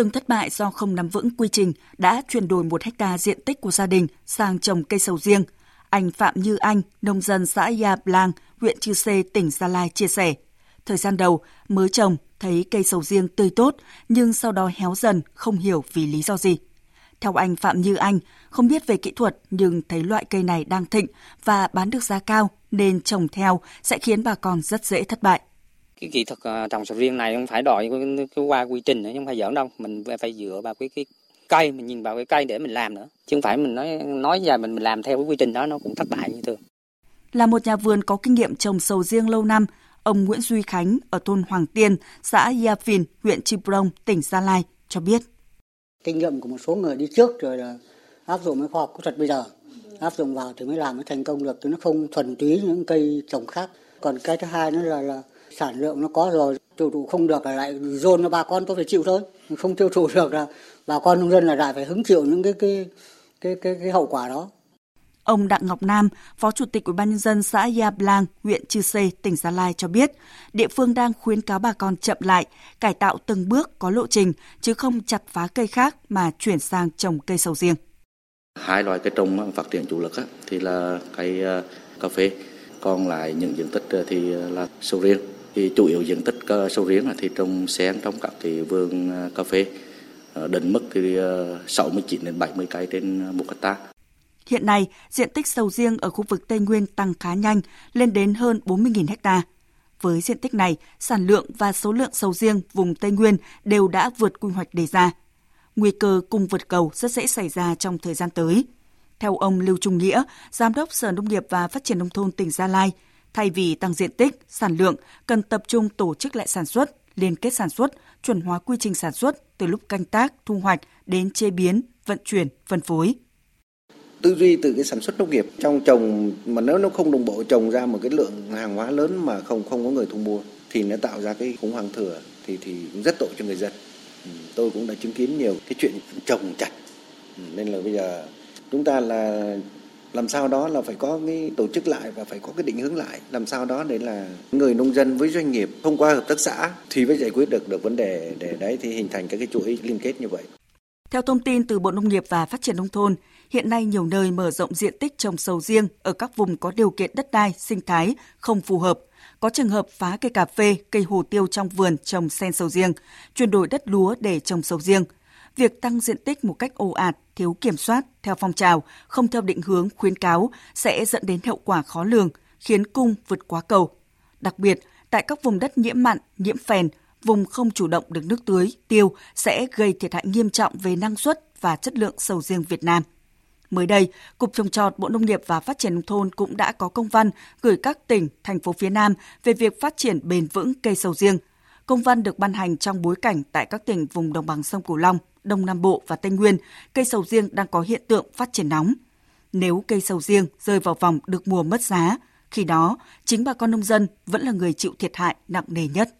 từng thất bại do không nắm vững quy trình đã chuyển đổi một hecta diện tích của gia đình sang trồng cây sầu riêng. Anh Phạm Như Anh, nông dân xã Ya Blang, huyện Chư Sê, tỉnh Gia Lai chia sẻ. Thời gian đầu, mới trồng, thấy cây sầu riêng tươi tốt, nhưng sau đó héo dần, không hiểu vì lý do gì. Theo anh Phạm Như Anh, không biết về kỹ thuật nhưng thấy loại cây này đang thịnh và bán được giá cao nên trồng theo sẽ khiến bà con rất dễ thất bại cái kỹ thuật à, trồng sầu riêng này không phải đòi cái qua quy trình nữa không phải giỡn đâu. Mình phải dựa vào cái cái cây mình nhìn vào cái cây để mình làm nữa. Chứ không phải mình nói nói ra mình mình làm theo cái quy trình đó nó cũng thất bại như thường. Là một nhà vườn có kinh nghiệm trồng sầu riêng lâu năm ông Nguyễn Duy Khánh ở thôn Hoàng Tiên xã Gia Phìn huyện Chư Prong tỉnh Gia Lai cho biết. Kinh nghiệm của một số người đi trước rồi là áp dụng cái khoa học kỹ thuật bây giờ. Áp dụng vào thì mới làm mới thành công được chứ nó không thuần túy những cây trồng khác. Còn cái thứ hai nữa là là sản lượng nó có rồi tiêu thụ không được là lại dồn cho bà con tôi phải chịu thôi. Không tiêu thụ được là bà con nông dân là lại phải hứng chịu những cái cái cái cái, cái hậu quả đó. Ông Đặng Ngọc Nam, Phó Chủ tịch Ủy ban nhân dân xã Ya Blang, huyện Chư Sê, tỉnh Gia Lai cho biết, địa phương đang khuyến cáo bà con chậm lại, cải tạo từng bước có lộ trình chứ không chặt phá cây khác mà chuyển sang trồng cây sầu riêng. Hai loại cây trồng phát triển chủ lực thì là cây ờ, cà phê, còn lại những diện tích ờ, thì là sầu riêng thì chủ yếu diện tích ờ, sầu riêng là thì trồng sen trong các cái vườn ờ, cà phê ờ, định mức thì 69 đến 70 cây trên một hecta. Hiện nay, diện tích sầu riêng ở khu vực Tây Nguyên tăng khá nhanh, lên đến hơn 40.000 hecta. Với diện tích này, sản lượng và số lượng sầu riêng vùng Tây Nguyên đều đã vượt quy hoạch đề ra. Nguy cơ cung vượt cầu rất dễ xảy ra trong thời gian tới. Theo ông Lưu Trung Nghĩa, Giám đốc Sở Nông nghiệp và Phát triển Nông thôn tỉnh Gia Lai, Thay vì tăng diện tích, sản lượng, cần tập trung tổ chức lại sản xuất, liên kết sản xuất, chuẩn hóa quy trình sản xuất từ lúc canh tác, thu hoạch đến chế biến, vận chuyển, phân phối. Tư duy từ cái sản xuất nông nghiệp trong trồng mà nếu nó không đồng bộ trồng ra một cái lượng hàng hóa lớn mà không không có người thu mua thì nó tạo ra cái khủng hoảng thừa thì thì rất tội cho người dân. Ừ, tôi cũng đã chứng kiến nhiều cái chuyện trồng chặt ừ, nên là bây giờ chúng ta là làm sao đó là phải có cái tổ chức lại và phải có cái định hướng lại làm sao đó để là người nông dân với doanh nghiệp thông qua hợp tác xã thì mới giải quyết được được vấn đề để đấy thì hình thành các cái chuỗi liên kết như vậy. Theo thông tin từ Bộ Nông nghiệp và Phát triển Nông thôn, hiện nay nhiều nơi mở rộng diện tích trồng sầu riêng ở các vùng có điều kiện đất đai, sinh thái không phù hợp. Có trường hợp phá cây cà phê, cây hồ tiêu trong vườn trồng sen sầu riêng, chuyển đổi đất lúa để trồng sầu riêng – việc tăng diện tích một cách ồ ạt, thiếu kiểm soát, theo phong trào, không theo định hướng khuyến cáo sẽ dẫn đến hậu quả khó lường, khiến cung vượt quá cầu. Đặc biệt, tại các vùng đất nhiễm mặn, nhiễm phèn, vùng không chủ động được nước tưới, tiêu sẽ gây thiệt hại nghiêm trọng về năng suất và chất lượng sầu riêng Việt Nam. Mới đây, Cục Trồng trọt Bộ Nông nghiệp và Phát triển Nông thôn cũng đã có công văn gửi các tỉnh, thành phố phía Nam về việc phát triển bền vững cây sầu riêng. Công văn được ban hành trong bối cảnh tại các tỉnh vùng đồng bằng sông Cửu Long, Đông Nam Bộ và Tây Nguyên, cây sầu riêng đang có hiện tượng phát triển nóng. Nếu cây sầu riêng rơi vào vòng được mùa mất giá, khi đó chính bà con nông dân vẫn là người chịu thiệt hại nặng nề nhất.